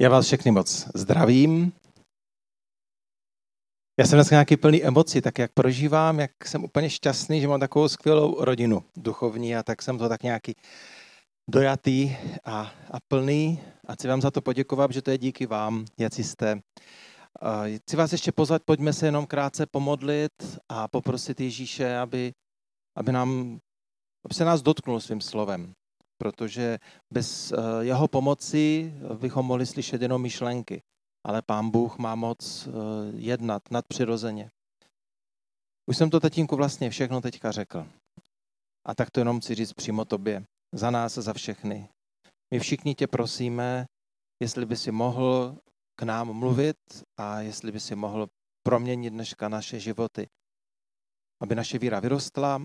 Já vás všechny moc zdravím. Já jsem dneska nějaký plný emocí, tak jak prožívám, jak jsem úplně šťastný, že mám takovou skvělou rodinu duchovní a tak jsem to tak nějaký dojatý a, a plný. A chci vám za to poděkovat, že to je díky vám, jak jste. Chci vás ještě pozvat, pojďme se jenom krátce pomodlit a poprosit Ježíše, aby, aby, nám, aby se nás dotknul svým slovem protože bez eh, jeho pomoci bychom mohli slyšet jenom myšlenky. Ale pán Bůh má moc eh, jednat nadpřirozeně. Už jsem to tatínku vlastně všechno teďka řekl. A tak to jenom chci říct přímo tobě. Za nás a za všechny. My všichni tě prosíme, jestli by si mohl k nám mluvit a jestli by si mohl proměnit dneška naše životy. Aby naše víra vyrostla,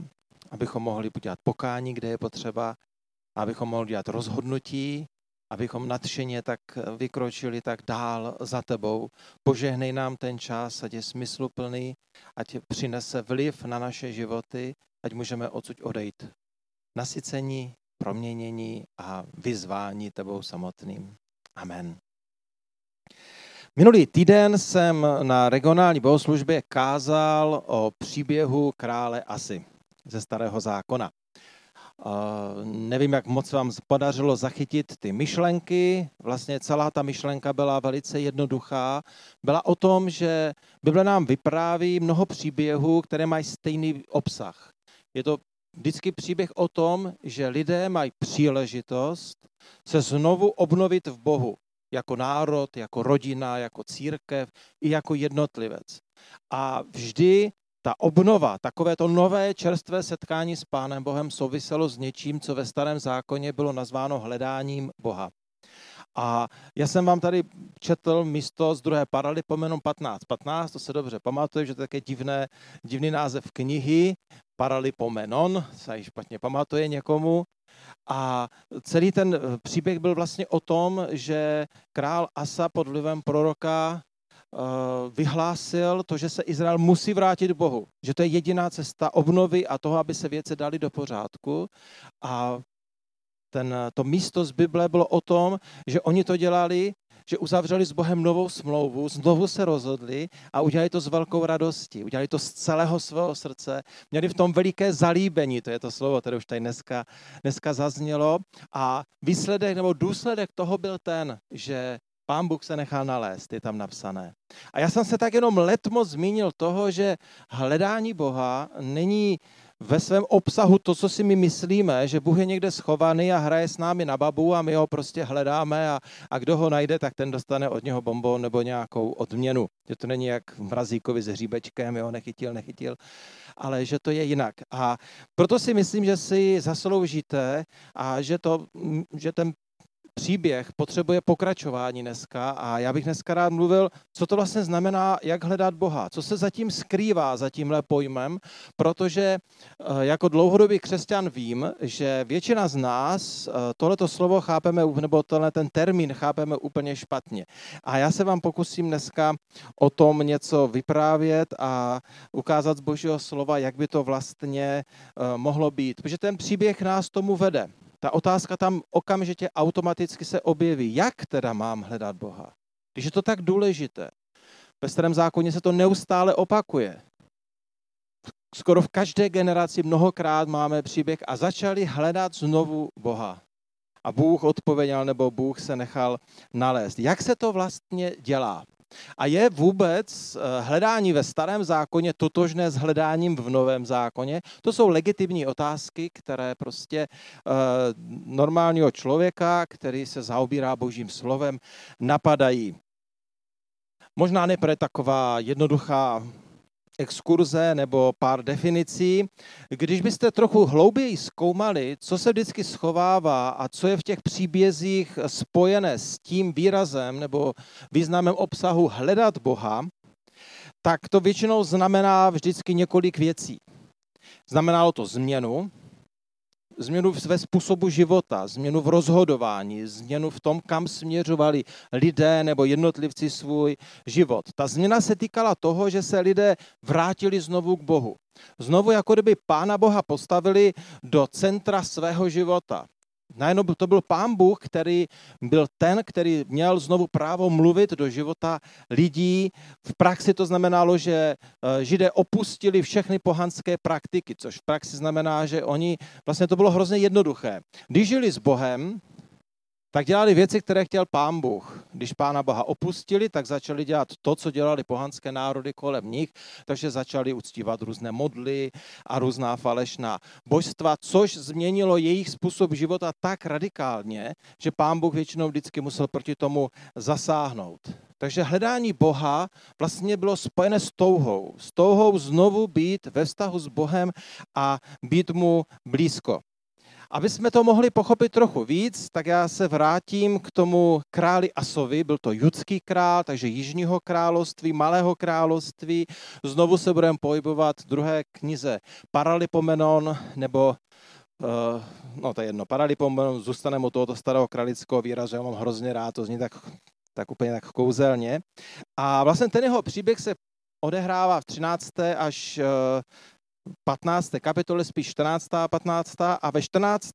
abychom mohli udělat pokání, kde je potřeba, abychom mohli dělat rozhodnutí, abychom nadšeně tak vykročili tak dál za tebou. Požehnej nám ten čas, ať je smysluplný, ať přinese vliv na naše životy, ať můžeme odsud odejít. Nasycení, proměnění a vyzvání tebou samotným. Amen. Minulý týden jsem na regionální bohoslužbě kázal o příběhu krále Asy ze starého zákona. Nevím, jak moc vám podařilo zachytit ty myšlenky. Vlastně celá ta myšlenka byla velice jednoduchá. Byla o tom, že Bible nám vypráví mnoho příběhů, které mají stejný obsah. Je to vždycky příběh o tom, že lidé mají příležitost se znovu obnovit v Bohu. Jako národ, jako rodina, jako církev i jako jednotlivec. A vždy ta obnova, takové to nové čerstvé setkání s Pánem Bohem souviselo s něčím, co ve starém zákoně bylo nazváno hledáním Boha. A já jsem vám tady četl místo z druhé paralipomenon 15. 15, to se dobře pamatuje, že to je také divné, divný název knihy, paralipomenon, se ji špatně pamatuje někomu. A celý ten příběh byl vlastně o tom, že král Asa pod vlivem proroka vyhlásil to, že se Izrael musí vrátit k Bohu. Že to je jediná cesta obnovy a toho, aby se věci dali do pořádku. A ten, to místo z Bible bylo o tom, že oni to dělali, že uzavřeli s Bohem novou smlouvu, znovu se rozhodli a udělali to s velkou radostí. Udělali to z celého svého srdce. Měli v tom veliké zalíbení, to je to slovo, které už tady dneska, dneska zaznělo. A výsledek nebo důsledek toho byl ten, že Pán Bůh se nechal nalézt, je tam napsané. A já jsem se tak jenom letmo zmínil toho, že hledání Boha není ve svém obsahu to, co si my myslíme, že Bůh je někde schovaný a hraje s námi na babu a my ho prostě hledáme a, a kdo ho najde, tak ten dostane od něho bombon nebo nějakou odměnu. Že to není jak v mrazíkovi s hříbečkem, jo, nechytil, nechytil, ale že to je jinak. A proto si myslím, že si zasloužíte a že, to, že ten příběh potřebuje pokračování dneska a já bych dneska rád mluvil, co to vlastně znamená, jak hledat Boha, co se zatím skrývá za tímhle pojmem, protože eh, jako dlouhodobý křesťan vím, že většina z nás eh, tohleto slovo chápeme, nebo tohle ten termín chápeme úplně špatně. A já se vám pokusím dneska o tom něco vyprávět a ukázat z božího slova, jak by to vlastně eh, mohlo být. Protože ten příběh nás tomu vede ta otázka tam okamžitě automaticky se objeví. Jak teda mám hledat Boha? Když je to tak důležité. Ve starém zákoně se to neustále opakuje. Skoro v každé generaci mnohokrát máme příběh a začali hledat znovu Boha. A Bůh odpověděl, nebo Bůh se nechal nalézt. Jak se to vlastně dělá? A je vůbec eh, hledání ve starém zákoně totožné s hledáním v novém zákoně? To jsou legitimní otázky, které prostě eh, normálního člověka, který se zaobírá božím slovem, napadají. Možná nejprve taková jednoduchá exkurze nebo pár definicí. Když byste trochu hlouběji zkoumali, co se vždycky schovává a co je v těch příbězích spojené s tím výrazem nebo významem obsahu hledat Boha, tak to většinou znamená vždycky několik věcí. Znamenalo to změnu, změnu ve způsobu života, změnu v rozhodování, změnu v tom, kam směřovali lidé nebo jednotlivci svůj život. Ta změna se týkala toho, že se lidé vrátili znovu k Bohu. Znovu jako kdyby Pána Boha postavili do centra svého života. Najednou to byl pán Bůh, který byl ten, který měl znovu právo mluvit do života lidí. V praxi to znamenalo, že eh, židé opustili všechny pohanské praktiky, což v praxi znamená, že oni, vlastně to bylo hrozně jednoduché. Když žili s Bohem, tak dělali věci, které chtěl pán Bůh. Když pána Boha opustili, tak začali dělat to, co dělali pohanské národy kolem nich, takže začali uctívat různé modly a různá falešná božstva, což změnilo jejich způsob života tak radikálně, že pán Bůh většinou vždycky musel proti tomu zasáhnout. Takže hledání Boha vlastně bylo spojené s touhou. S touhou znovu být ve vztahu s Bohem a být mu blízko. Aby jsme to mohli pochopit trochu víc, tak já se vrátím k tomu králi Asovi. Byl to judský král, takže jižního království, malého království. Znovu se budeme pohybovat v druhé knize Paralipomenon, nebo uh, no to je jedno, Paralipomenon, zůstaneme u tohoto starého kralického výrazu, já mám hrozně rád, to zní tak, tak úplně tak kouzelně. A vlastně ten jeho příběh se odehrává v 13. až uh, 15. kapitole, spíš 14. a 15. a ve 14.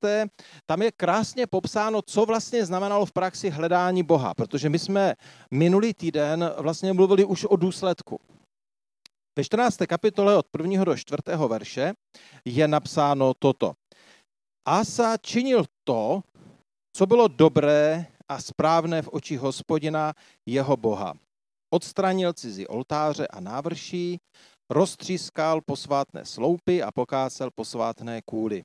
tam je krásně popsáno, co vlastně znamenalo v praxi hledání Boha, protože my jsme minulý týden vlastně mluvili už o důsledku. Ve 14. kapitole od 1. do 4. verše je napsáno toto. Asa činil to, co bylo dobré a správné v očích hospodina, jeho Boha. Odstranil cizí oltáře a návrší, roztřískal posvátné sloupy a pokácel posvátné kůly.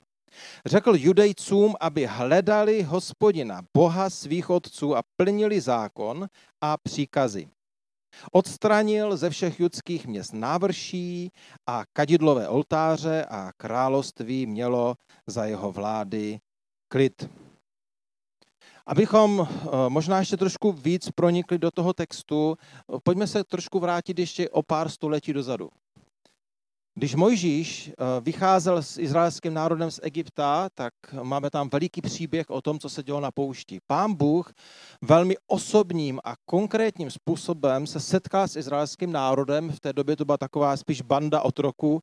Řekl judejcům, aby hledali hospodina, boha svých otců a plnili zákon a příkazy. Odstranil ze všech judských měst návrší a kadidlové oltáře a království mělo za jeho vlády klid. Abychom eh, možná ještě trošku víc pronikli do toho textu, pojďme se trošku vrátit ještě o pár století dozadu. Když Mojžíš eh, vycházel s izraelským národem z Egypta, tak máme tam veliký příběh o tom, co se dělo na poušti. Pán Bůh velmi osobním a konkrétním způsobem se setkal s izraelským národem. V té době to byla taková spíš banda otroků,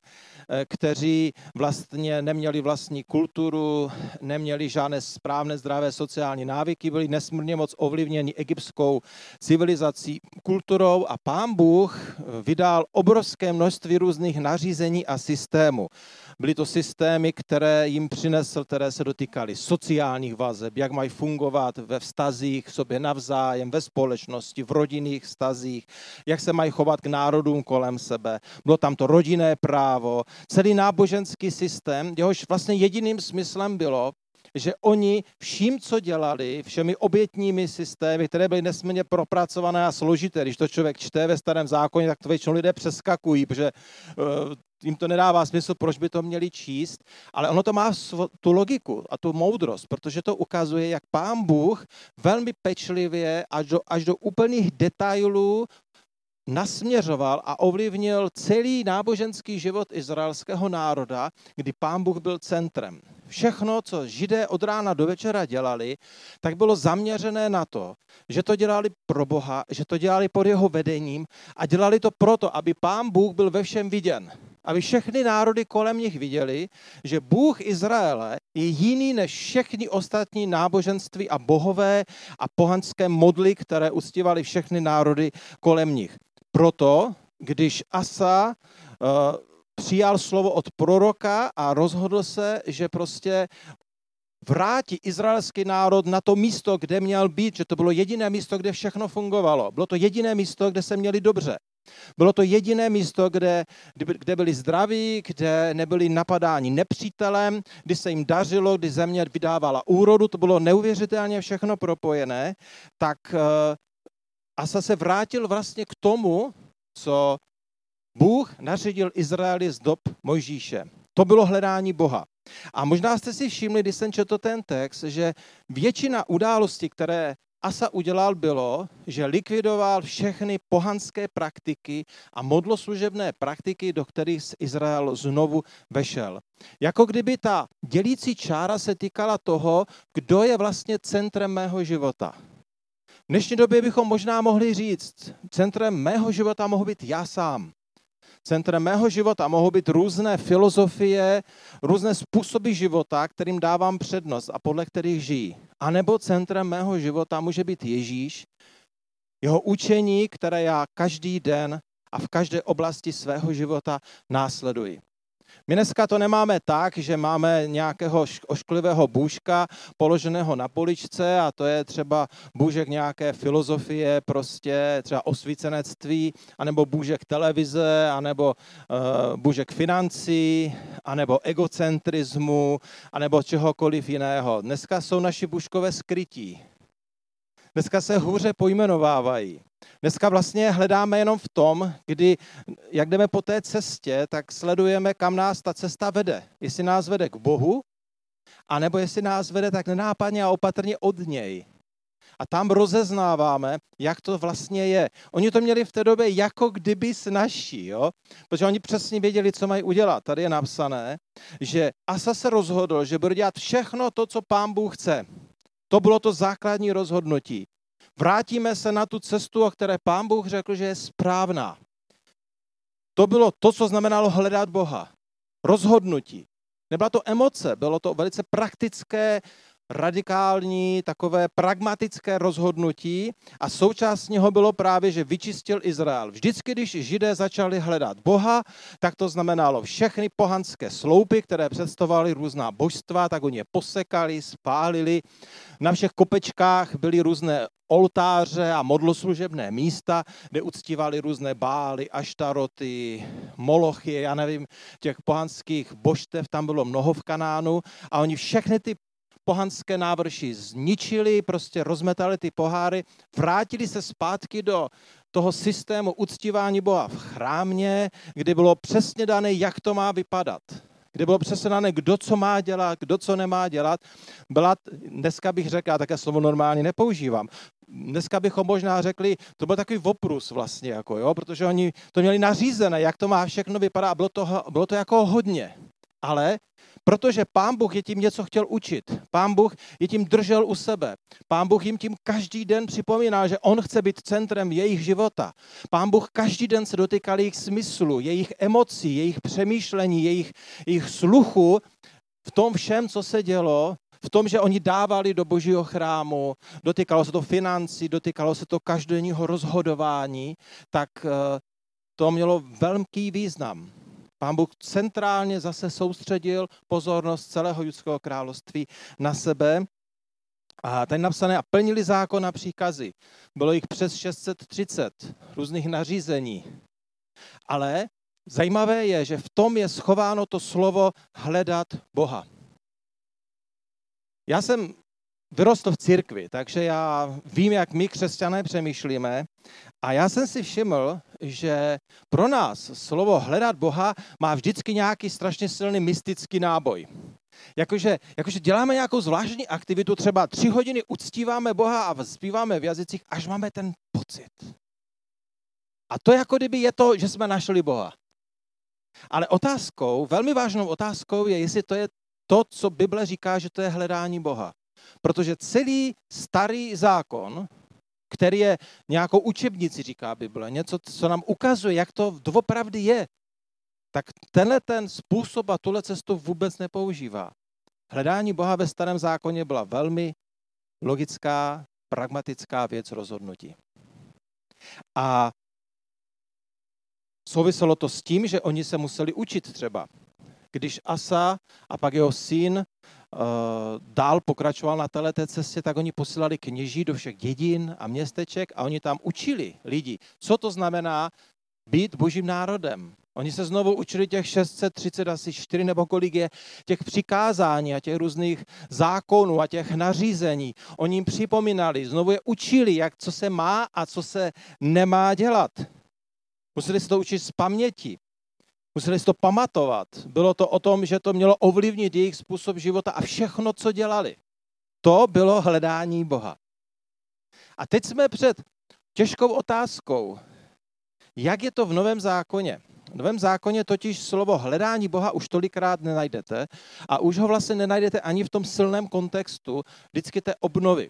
eh, kteří vlastně neměli vlastní kulturu, neměli žádné správné zdravé sociální návyky, byli nesmírně moc ovlivněni egyptskou civilizací, kulturou a pán Bůh vydal obrovské množství různých nařízení nařízení a systému. Byly to systémy, které jim přinesl, které se dotýkaly sociálních vazeb, jak mají fungovat ve vztazích sobě navzájem, ve společnosti, v rodinných vztazích, jak se mají chovat k národům kolem sebe. Bylo tam to rodinné právo, celý náboženský systém, jehož vlastně jediným smyslem bylo že oni vším, co dělali, všemi obětními systémy, které byly nesmírně propracované a složité, když to člověk čte ve starém zákoně, tak to většinou lidé přeskakují, protože uh, jim to nedává smysl, proč by to měli číst, ale ono to má tu logiku a tu moudrost, protože to ukazuje, jak pán Bůh velmi pečlivě až do, až do úplných detailů nasměřoval a ovlivnil celý náboženský život izraelského národa, kdy pán Bůh byl centrem. Všechno, co židé od rána do večera dělali, tak bylo zaměřené na to, že to dělali pro Boha, že to dělali pod jeho vedením a dělali to proto, aby pán Bůh byl ve všem viděn. Aby všechny národy kolem nich viděli, že Bůh Izraele je jiný než všechny ostatní náboženství a bohové a pohanské modly, které uctívaly všechny národy kolem nich. Proto, když Asa uh, přijal slovo od proroka a rozhodl se, že prostě vrátí izraelský národ na to místo, kde měl být, že to bylo jediné místo, kde všechno fungovalo. Bylo to jediné místo, kde se měli dobře. Bylo to jediné místo, kde, kde byli zdraví, kde nebyli napadáni nepřítelem, kdy se jim dařilo, kdy země vydávala úrodu, to bylo neuvěřitelně všechno propojené, tak uh, Asa se vrátil vlastně k tomu, co Bůh nařídil Izraeli z dob Mojžíše. To bylo hledání Boha. A možná jste si všimli, když jsem četl ten text, že většina událostí, které Asa udělal, bylo, že likvidoval všechny pohanské praktiky a modloslužebné praktiky, do kterých Izrael znovu vešel. Jako kdyby ta dělící čára se týkala toho, kdo je vlastně centrem mého života. V dnešní době bychom možná mohli říct, centrem mého života mohu být já sám. Centrem mého života mohou být různé filozofie, různé způsoby života, kterým dávám přednost a podle kterých žijí. A nebo centrem mého života může být Ježíš, jeho učení, které já každý den a v každé oblasti svého života následuji. My dneska to nemáme tak, že máme nějakého ošklivého bůžka položeného na poličce a to je třeba bůžek nějaké filozofie, prostě třeba osvícenectví, anebo bůžek televize, anebo uh, bůžek financí, anebo egocentrismu, anebo čehokoliv jiného. Dneska jsou naši bůžkové skrytí. Dneska se hůře pojmenovávají. Dneska vlastně hledáme jenom v tom, kdy, jak jdeme po té cestě, tak sledujeme, kam nás ta cesta vede. Jestli nás vede k Bohu, anebo jestli nás vede tak nenápadně a opatrně od něj. A tam rozeznáváme, jak to vlastně je. Oni to měli v té době jako kdyby snažší, jo? protože oni přesně věděli, co mají udělat. Tady je napsané, že Asa se rozhodl, že bude dělat všechno to, co pán Bůh chce. To bylo to základní rozhodnutí. Vrátíme se na tu cestu, o které pán Bůh řekl, že je správná. To bylo to, co znamenalo hledat Boha. Rozhodnutí. Nebyla to emoce, bylo to velice praktické, radikální, takové pragmatické rozhodnutí a součástí ho bylo právě, že vyčistil Izrael. Vždycky, když židé začali hledat Boha, tak to znamenalo všechny pohanské sloupy, které představovaly různá božstva, tak oni je posekali, spálili. Na všech kopečkách byly různé oltáře a modloslužebné místa, kde uctívali různé bály, aštaroty, molochy, já nevím, těch pohanských božstev tam bylo mnoho v Kanánu a oni všechny ty pohanské návrši zničili, prostě rozmetali ty poháry, vrátili se zpátky do toho systému uctívání Boha v chrámě, kdy bylo přesně dané, jak to má vypadat. Kde bylo přesně dané, kdo co má dělat, kdo co nemá dělat. Byla, dneska bych řekl, já také slovo normálně nepoužívám, dneska bychom možná řekli, to byl takový oprus vlastně, jako, jo, protože oni to měli nařízené, jak to má všechno vypadat bylo to, bylo to jako hodně. Ale Protože pán Bůh je tím něco chtěl učit. Pán Bůh je tím držel u sebe. Pán Bůh jim tím každý den připomíná, že on chce být centrem jejich života. Pán Bůh každý den se dotýkal jejich smyslu, jejich emocí, jejich přemýšlení, jejich, jejich sluchu v tom všem, co se dělo, v tom, že oni dávali do božího chrámu, dotýkalo se to financí, dotýkalo se to každodenního rozhodování, tak eh, to mělo velký význam. Pán Bůh centrálně zase soustředil pozornost celého judského království na sebe. A tady napsané, a plnili zákon a příkazy. Bylo jich přes 630 různých nařízení. Ale zajímavé je, že v tom je schováno to slovo hledat Boha. Já jsem vyrostl v církvi, takže já vím, jak my křesťané přemýšlíme a já jsem si všiml, že pro nás slovo hledat Boha má vždycky nějaký strašně silný mystický náboj. Jakože, jakože děláme nějakou zvláštní aktivitu, třeba tři hodiny uctíváme Boha a zpíváme v jazycích, až máme ten pocit. A to jako kdyby je to, že jsme našli Boha. Ale otázkou, velmi vážnou otázkou je, jestli to je to, co Bible říká, že to je hledání Boha. Protože celý starý zákon, který je nějakou učebnici, říká Bible, něco, co nám ukazuje, jak to doopravdy je, tak tenhle ten způsob a tuhle cestu vůbec nepoužívá. Hledání Boha ve starém zákoně byla velmi logická, pragmatická věc rozhodnutí. A souviselo to s tím, že oni se museli učit třeba. Když Asa a pak jeho syn dál pokračoval na této cestě, tak oni posílali kněží do všech dědin a městeček a oni tam učili lidi, co to znamená být božím národem. Oni se znovu učili těch 630, asi 4 nebo kolik je, těch přikázání a těch různých zákonů a těch nařízení. Oni jim připomínali, znovu je učili, jak co se má a co se nemá dělat. Museli se to učit z paměti. Museli si to pamatovat. Bylo to o tom, že to mělo ovlivnit jejich způsob života a všechno, co dělali. To bylo hledání Boha. A teď jsme před těžkou otázkou. Jak je to v Novém zákoně? V Novém zákoně totiž slovo hledání Boha už tolikrát nenajdete a už ho vlastně nenajdete ani v tom silném kontextu vždycky té obnovy.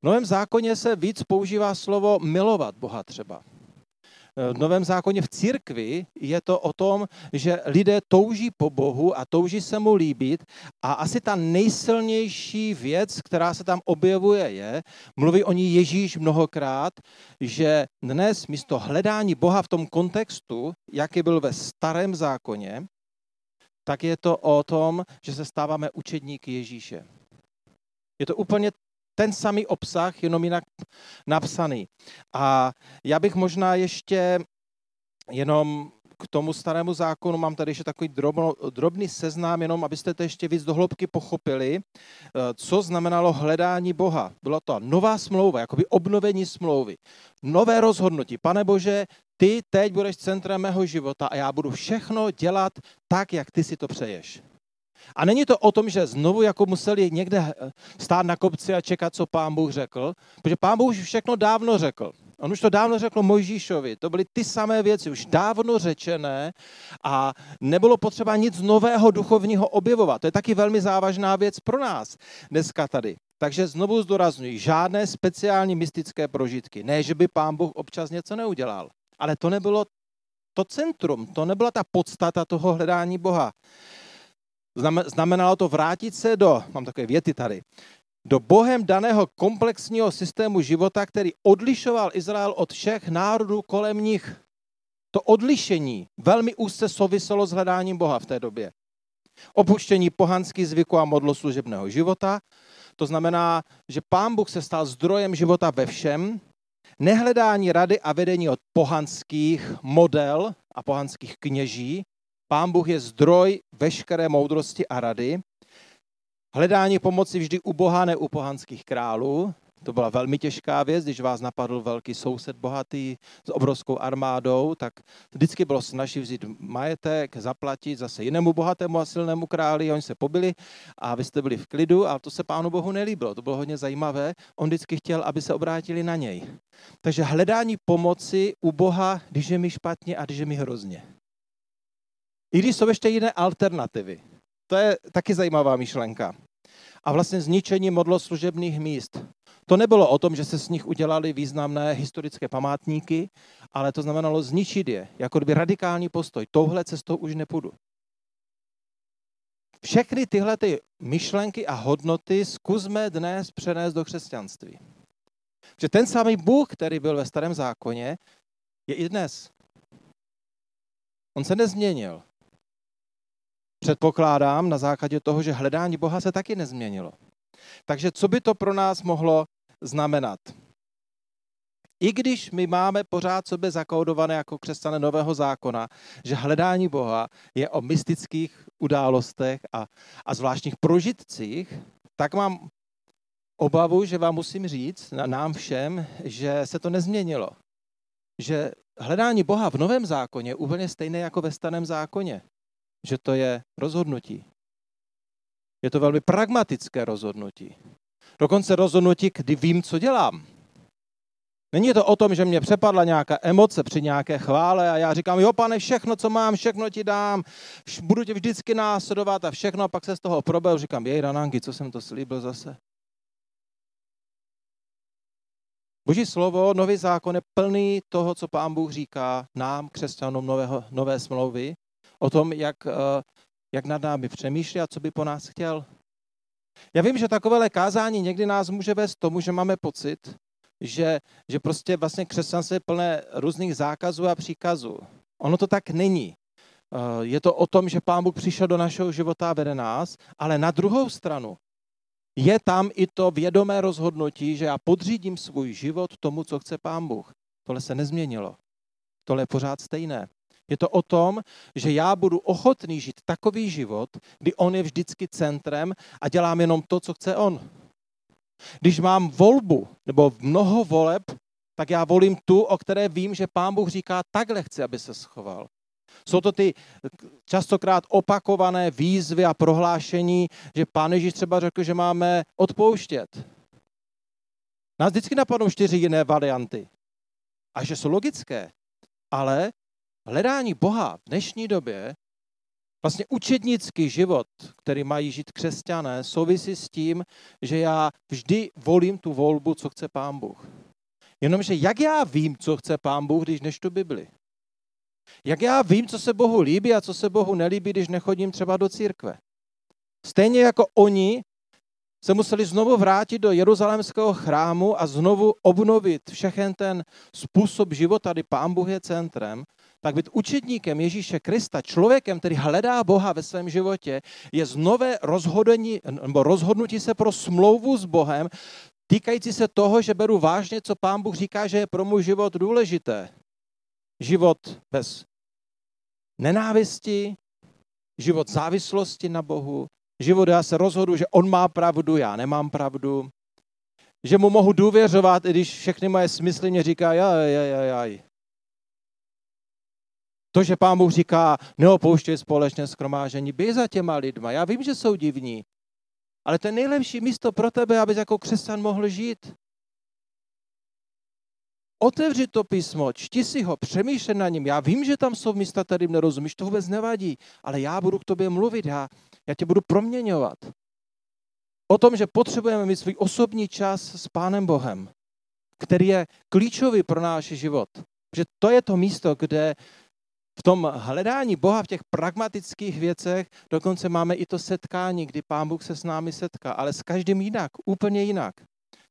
V Novém zákoně se víc používá slovo milovat Boha třeba. V Novém zákoně v církvi je to o tom, že lidé touží po Bohu a touží se mu líbit a asi ta nejsilnější věc, která se tam objevuje, je, mluví o ní Ježíš mnohokrát, že dnes místo hledání Boha v tom kontextu, jaký byl ve starém zákoně, tak je to o tom, že se stáváme učedníky Ježíše. Je to úplně ten samý obsah, jenom jinak napsaný. A já bych možná ještě jenom k tomu starému zákonu mám tady ještě takový drobno, drobný seznám, jenom abyste to ještě víc dohloubky pochopili, eh, co znamenalo hledání Boha. Byla to nová smlouva, jakoby obnovení smlouvy. Nové rozhodnutí. Pane Bože, ty teď budeš centrem mého života a já budu všechno dělat tak, jak ty si to přeješ. A není to o tom, že znovu jako museli někde eh, stát na kopci a čekat, co pán Bůh řekl, protože pán Bůh už všechno dávno řekl. On už to dávno řekl Mojžíšovi. To byly ty samé věci, už dávno řečené a nebylo potřeba nic nového duchovního objevovat. To je taky velmi závažná věc pro nás dneska tady. Takže znovu zdůraznuju, žádné speciální mystické prožitky. Ne, že by pán Bůh občas něco neudělal. Ale to nebylo to centrum, to nebyla ta podstata toho hledání Boha. Znamenalo to vrátit se do, mám takové věty tady, do Bohem daného komplexního systému života, který odlišoval Izrael od všech národů kolem nich. To odlišení velmi úzce souviselo s hledáním Boha v té době. Opuštění pohanských zvyků a modloslužebného života, to znamená, že pán Bůh se stal zdrojem života ve všem, nehledání rady a vedení od pohanských model a pohanských kněží, Pán Bůh je zdroj veškeré moudrosti a rady. Hledání pomoci vždy u Boha, ne u pohanských králů. To byla velmi těžká věc, když vás napadl velký soused bohatý s obrovskou armádou, tak vždycky bylo snaží vzít majetek, zaplatit zase jinému bohatému a silnému králi, oni se pobili a vy jste byli v klidu a to se pánu Bohu nelíbilo. To bylo hodně zajímavé. On vždycky chtěl, aby se obrátili na něj. Takže hledání pomoci u Boha, když je mi špatně a když je mi hrozně. I když jsou ještě jiné alternativy. To je taky zajímavá myšlenka. A vlastně zničení modloslužebných míst. To nebylo o tom, že se z nich udělali významné historické památníky, ale to znamenalo zničit je, jako kdyby radikální postoj. Touhle cestou už nepůjdu. Všechny tyhle ty myšlenky a hodnoty zkusme dnes přenést do křesťanství. Že ten samý Bůh, který byl ve starém zákoně, je i dnes. On se nezměnil. Předpokládám na základě toho, že hledání Boha se taky nezměnilo. Takže co by to pro nás mohlo znamenat? I když my máme pořád sobě zakódované jako křesťané nového zákona, že hledání Boha je o mystických událostech a, a zvláštních prožitcích, tak mám obavu, že vám musím říct, nám všem, že se to nezměnilo. Že hledání Boha v novém zákoně je úplně stejné jako ve starém zákoně že to je rozhodnutí. Je to velmi pragmatické rozhodnutí. Dokonce rozhodnutí, kdy vím, co dělám. Není to o tom, že mě přepadla nějaká emoce při nějaké chvále a já říkám, jo pane, všechno, co mám, všechno ti dám, budu tě vždycky následovat a všechno a pak se z toho probel, říkám, jej Ranangi, co jsem to slíbil zase. Boží slovo, nový zákon je plný toho, co pán Bůh říká nám, křesťanům nového, nové smlouvy o tom, jak, eh, jak nad námi přemýšlí a co by po nás chtěl. Já vím, že takové kázání někdy nás může vést tomu, že máme pocit, že, že prostě vlastně křesťanství je plné různých zákazů a příkazů. Ono to tak není. Eh, je to o tom, že Pán Bůh přišel do našeho života a vede nás, ale na druhou stranu je tam i to vědomé rozhodnutí, že já podřídím svůj život tomu, co chce Pán Bůh. Tohle se nezměnilo. Tohle je pořád stejné. Je to o tom, že já budu ochotný žít takový život, kdy on je vždycky centrem a dělám jenom to, co chce on. Když mám volbu nebo mnoho voleb, tak já volím tu, o které vím, že pán Bůh říká, takhle chci, aby se schoval. Jsou to ty častokrát opakované výzvy a prohlášení, že pán Ježíš třeba řekl, že máme odpouštět. Nás vždycky napadnou čtyři jiné varianty. A že jsou logické. Ale hledání Boha v dnešní době, vlastně učednický život, který mají žít křesťané, souvisí s tím, že já vždy volím tu volbu, co chce Pán Bůh. Jenomže jak já vím, co chce pán Bůh, když nečtu Bibli? Jak já vím, co se Bohu líbí a co se Bohu nelíbí, když nechodím třeba do církve? Stejně jako oni se museli znovu vrátit do jeruzalémského chrámu a znovu obnovit všechen ten způsob života, kdy Pán Bůh je centrem, tak být učedníkem Ježíše Krista, člověkem, který hledá Boha ve svém životě, je znové rozhodnutí, nebo rozhodnutí se pro smlouvu s Bohem, týkající se toho, že beru vážně, co Pán Bůh říká, že je pro můj život důležité. Život bez nenávisti, život závislosti na Bohu, život, já se rozhodu, že on má pravdu, já nemám pravdu, že mu mohu důvěřovat, i když všechny moje smysly mě jaj, jaj, jaj, jaj. To, že pán Bůh říká, neopouštěj společné skromážení, běž za těma lidma. Já vím, že jsou divní, ale to je nejlepší místo pro tebe, abys jako křesťan mohl žít. Otevři to písmo, čti si ho, přemýšlej na ním. Já vím, že tam jsou místa, kterým nerozumíš, to vůbec nevadí, ale já budu k tobě mluvit, já, já tě budu proměňovat. O tom, že potřebujeme mít svůj osobní čas s Pánem Bohem, který je klíčový pro náš život. Že to je to místo, kde v tom hledání Boha v těch pragmatických věcech dokonce máme i to setkání, kdy Pán Bůh se s námi setká, ale s každým jinak, úplně jinak.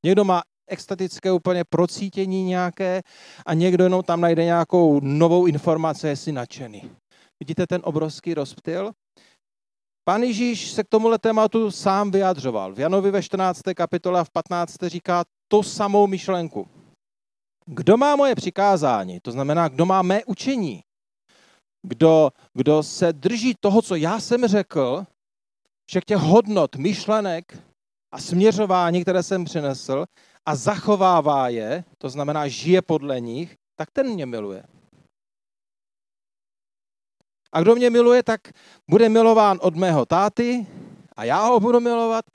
Někdo má extatické úplně procítění nějaké a někdo jenom tam najde nějakou novou informaci, jestli nadšený. Vidíte ten obrovský rozptyl? Pán Ježíš se k tomuhle tématu sám vyjadřoval. V Janovi ve 14. kapitole a v 15. říká to samou myšlenku. Kdo má moje přikázání, to znamená, kdo má mé učení, kdo, kdo se drží toho, co já jsem řekl, všech těch hodnot, myšlenek a směřování, které jsem přinesl, a zachovává je, to znamená žije podle nich, tak ten mě miluje. A kdo mě miluje, tak bude milován od mého táty a já ho budu milovat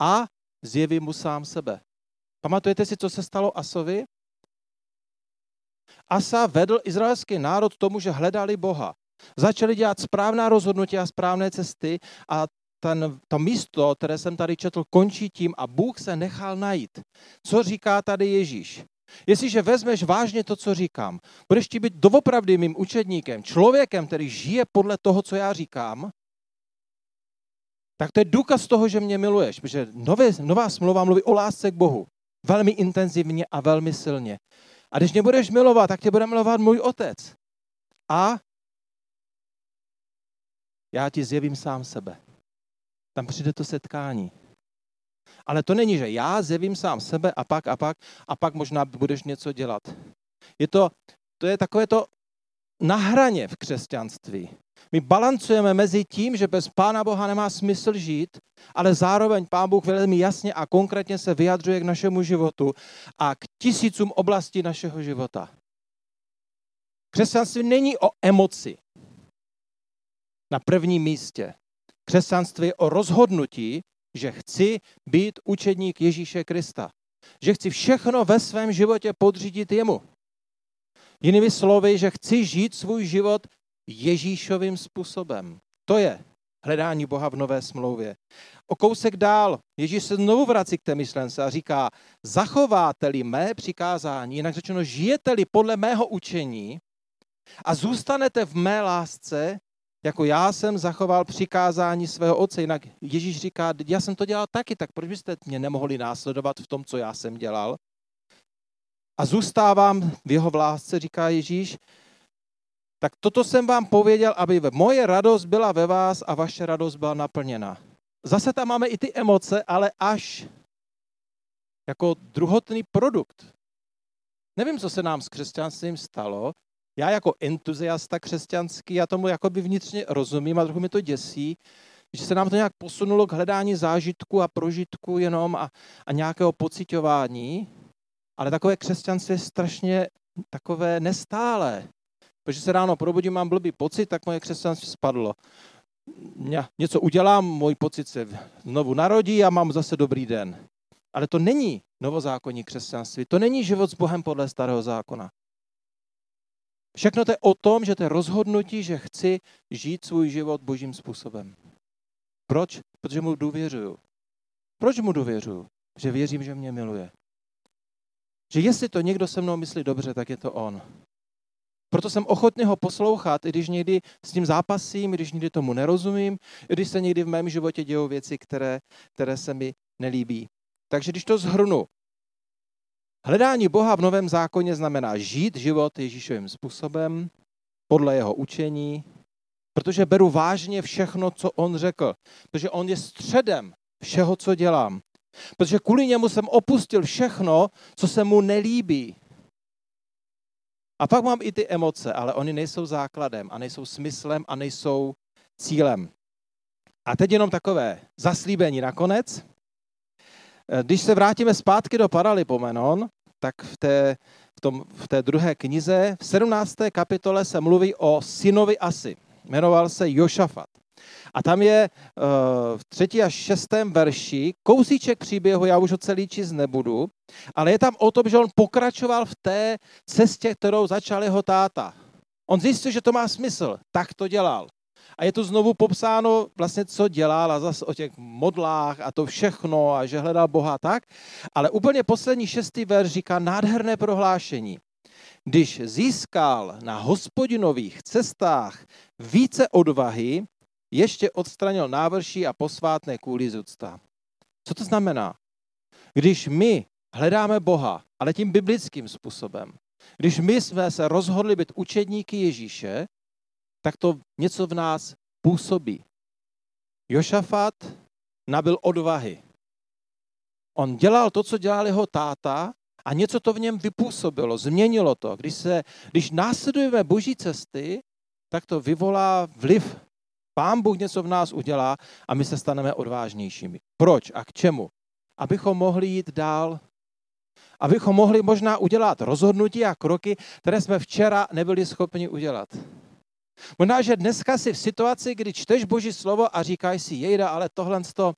a zjevím mu sám sebe. Pamatujete si, co se stalo Asovi? Asa vedl izraelský národ tomu, že hledali Boha. Začali dělat správná rozhodnutí a správné cesty a ten, to místo, které jsem tady četl, končí tím a Bůh se nechal najít. Co říká tady Ježíš? Jestliže vezmeš vážně to, co říkám, budeš ti být doopravdy mým učedníkem, člověkem, který žije podle toho, co já říkám, tak to je důkaz toho, že mě miluješ, protože nové, nová smlouva mluví o lásce k Bohu. Velmi intenzivně a velmi silně. A když mě budeš milovat, tak tě bude milovat můj otec. A já ti zjevím sám sebe. Tam přijde to setkání. Ale to není, že já zjevím sám sebe a pak a pak a pak možná budeš něco dělat. Je to, to je takové to na hraně v křesťanství. My balancujeme mezi tím, že bez Pána Boha nemá smysl žít, ale zároveň Pán Bůh velmi jasně a konkrétně se vyjadřuje k našemu životu a k tisícům oblastí našeho života. Křesťanství není o emoci na prvním místě. Křesťanství je o rozhodnutí, že chci být učedník Ježíše Krista. Že chci všechno ve svém životě podřídit jemu. Jinými slovy, že chci žít svůj život Ježíšovým způsobem. To je hledání Boha v nové smlouvě. O kousek dál Ježíš se znovu vrací k té myšlence a říká, zachováte-li mé přikázání, jinak řečeno, žijete-li podle mého učení a zůstanete v mé lásce, jako já jsem zachoval přikázání svého otce. Jinak Ježíš říká, já jsem to dělal taky, tak proč byste mě nemohli následovat v tom, co já jsem dělal? A zůstávám v jeho vlásce, říká Ježíš, tak toto jsem vám pověděl, aby moje radost byla ve vás a vaše radost byla naplněna. Zase tam máme i ty emoce, ale až jako druhotný produkt. Nevím, co se nám s křesťanstvím stalo, já jako entuziasta křesťanský, já tomu jakoby vnitřně rozumím a trochu mi to děsí, že se nám to nějak posunulo k hledání zážitku a prožitku jenom a, a nějakého pocitování, ale takové křesťanství je strašně takové nestálé. Protože se ráno probudím, mám blbý pocit, tak moje křesťanství spadlo. Něco udělám, můj pocit se znovu narodí a mám zase dobrý den. Ale to není novozákonní křesťanství, to není život s Bohem podle starého zákona. Všechno to je o tom, že to je rozhodnutí, že chci žít svůj život božím způsobem. Proč? Protože mu důvěřuju. Proč mu důvěřuju? Že věřím, že mě miluje. Že jestli to někdo se mnou myslí dobře, tak je to on. Proto jsem ochotný ho poslouchat, i když někdy s tím zápasím, i když někdy tomu nerozumím, i když se někdy v mém životě dějou věci, které, které se mi nelíbí. Takže když to zhrnu, hledání Boha v Novém zákoně znamená žít život Ježíšovým způsobem, podle jeho učení, protože beru vážně všechno, co on řekl, protože on je středem všeho, co dělám. Protože kvůli němu jsem opustil všechno, co se mu nelíbí. A pak mám i ty emoce, ale oni nejsou základem a nejsou smyslem a nejsou cílem. A teď jenom takové zaslíbení nakonec. Když se vrátíme zpátky do Paralipomenon, tak v té, v, tom, v té druhé knize, v 17. kapitole se mluví o synovi Asi. Jmenoval se Jošafat. A tam je uh, v třetí a šestém verši kousíček příběhu, já už ho celý číst nebudu, ale je tam o tom, že on pokračoval v té cestě, kterou začal jeho táta. On zjistil, že to má smysl, tak to dělal. A je tu znovu popsáno vlastně, co dělal a zase o těch modlách a to všechno a že hledal Boha tak. Ale úplně poslední šestý verš říká nádherné prohlášení. Když získal na hospodinových cestách více odvahy, ještě odstranil návrší a posvátné kůly z úcta. Co to znamená? Když my hledáme Boha, ale tím biblickým způsobem, když my jsme se rozhodli být učedníky Ježíše, tak to něco v nás působí. Jošafat nabil odvahy. On dělal to, co dělal jeho táta a něco to v něm vypůsobilo, změnilo to. Když, se, když následujeme boží cesty, tak to vyvolá vliv Pán Bůh něco v nás udělá a my se staneme odvážnějšími. Proč a k čemu? Abychom mohli jít dál, abychom mohli možná udělat rozhodnutí a kroky, které jsme včera nebyli schopni udělat. Možná, že dneska si v situaci, kdy čteš Boží slovo a říkáš si, jejda, ale tohle, to,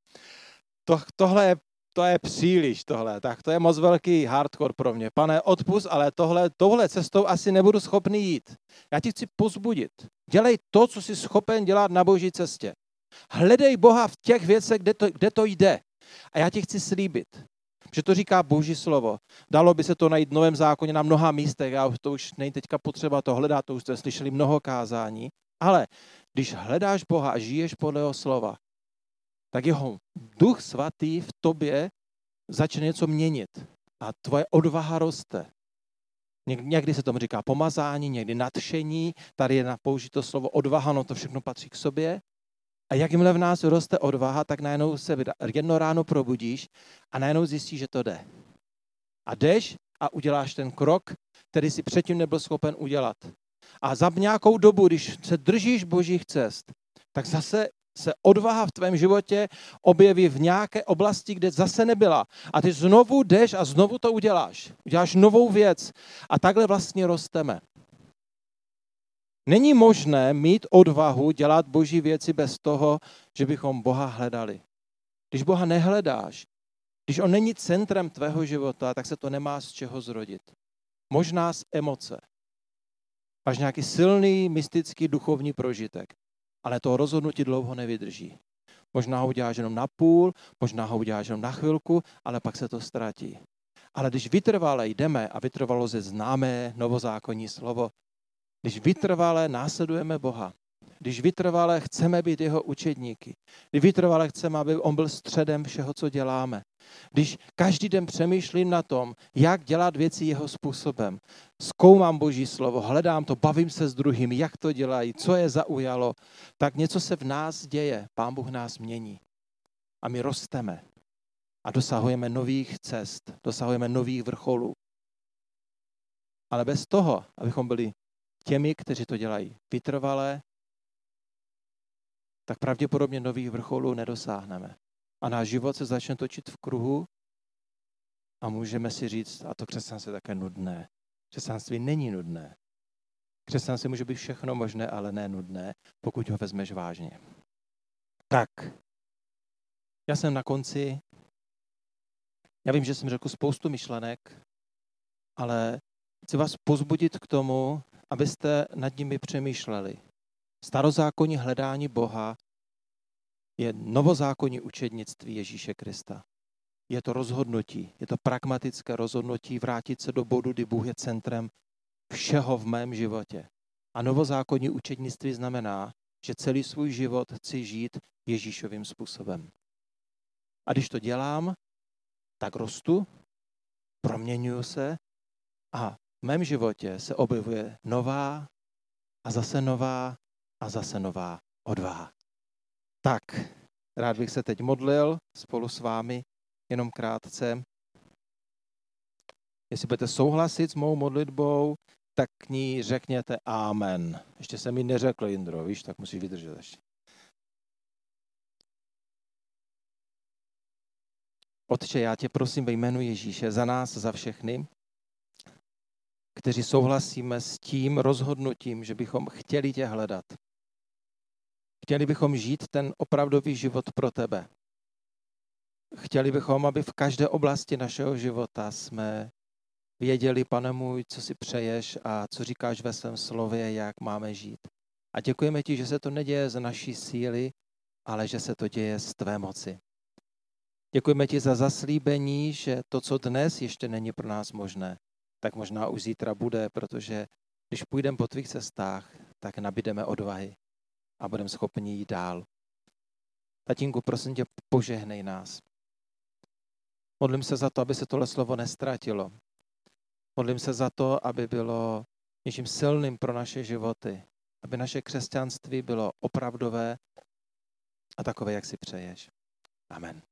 to, tohle je to je příliš tohle, tak to je moc velký hardcore pro mě. Pane, odpust, ale tohle, tohle cestou asi nebudu schopný jít. Já ti chci pozbudit. Dělej to, co jsi schopen dělat na boží cestě. Hledej Boha v těch věcech, kde to, kde to jde. A já ti chci slíbit, že to říká Boží slovo. Dalo by se to najít v Novém zákoně na mnoha místech, já to už není teďka potřeba to hledat, to už jste slyšeli mnoho kázání, ale když hledáš Boha a žiješ podle jeho slova, tak jeho duch svatý v tobě začne něco měnit a tvoje odvaha roste. Někdy se tomu říká pomazání, někdy nadšení, tady je použito slovo odvaha, no to všechno patří k sobě. A jakmile v nás roste odvaha, tak najednou se jedno ráno probudíš a najednou zjistíš, že to jde. A jdeš a uděláš ten krok, který si předtím nebyl schopen udělat. A za nějakou dobu, když se držíš božích cest, tak zase se odvaha v tvém životě objeví v nějaké oblasti, kde zase nebyla. A ty znovu jdeš a znovu to uděláš. Uděláš novou věc. A takhle vlastně rosteme. Není možné mít odvahu dělat boží věci bez toho, že bychom Boha hledali. Když Boha nehledáš, když on není centrem tvého života, tak se to nemá z čeho zrodit. Možná z emoce. Máš nějaký silný, mystický, duchovní prožitek ale to rozhodnutí dlouho nevydrží. Možná ho uděláš jenom na půl, možná ho uděláš jenom na chvilku, ale pak se to ztratí. Ale když vytrvale jdeme, a vytrvalo ze známé novozákonní slovo, když vytrvale následujeme Boha, když vytrvale chceme být jeho učedníky, když vytrvale chceme, aby on byl středem všeho, co děláme, když každý den přemýšlím na tom, jak dělat věci jeho způsobem, zkoumám Boží slovo, hledám to, bavím se s druhými, jak to dělají, co je zaujalo, tak něco se v nás děje. Pán Bůh nás mění. A my rosteme. A dosahujeme nových cest, dosahujeme nových vrcholů. Ale bez toho, abychom byli těmi, kteří to dělají vytrvalé, tak pravděpodobně nových vrcholů nedosáhneme. A náš život se začne točit v kruhu a můžeme si říct, a to křesťanství je také nudné. Křesťanství není nudné. Křesťanství může být všechno možné, ale ne nudné, pokud ho vezmeš vážně. Tak, já jsem na konci. Já vím, že jsem řekl spoustu myšlenek, ale chci vás pozbudit k tomu, abyste nad nimi přemýšleli. Starozákonní hledání Boha je novozákonní učednictví Ježíše Krista. je to rozhodnutí, je to pragmatické rozhodnutí vrátit se do bodu, kdy Bůh je centrem všeho v mém životě. A novozákonní učednictví znamená, že celý svůj život chci žít Ježíšovým způsobem. A když to dělám, tak rostu, proměňuju se a v mém životě se objevuje nová a zase nová a zase nová odvaha. Tak, rád bych se teď modlil spolu s vámi, jenom krátce. Jestli budete souhlasit s mou modlitbou, tak k ní řekněte Amen. Ještě jsem mi neřekl, Jindro, víš, tak musíš vydržet ještě. Otče, já tě prosím ve jménu Ježíše za nás, za všechny, kteří souhlasíme s tím rozhodnutím, že bychom chtěli tě hledat. Chtěli bychom žít ten opravdový život pro tebe. Chtěli bychom, aby v každé oblasti našeho života jsme věděli, pane můj, co si přeješ a co říkáš ve svém slově, jak máme žít. A děkujeme ti, že se to neděje z naší síly, ale že se to děje z tvé moci. Děkujeme ti za zaslíbení, že to, co dnes ještě není pro nás možné, tak možná už zítra bude, protože když půjdeme po tvých cestách, tak nabídeme odvahy a budeme schopni jít dál. Tatínku, prosím tě, požehnej nás. Modlím se za to, aby se tohle slovo nestratilo. Modlím se za to, aby bylo něčím silným pro naše životy, aby naše křesťanství bylo opravdové a takové, jak si přeješ. Amen.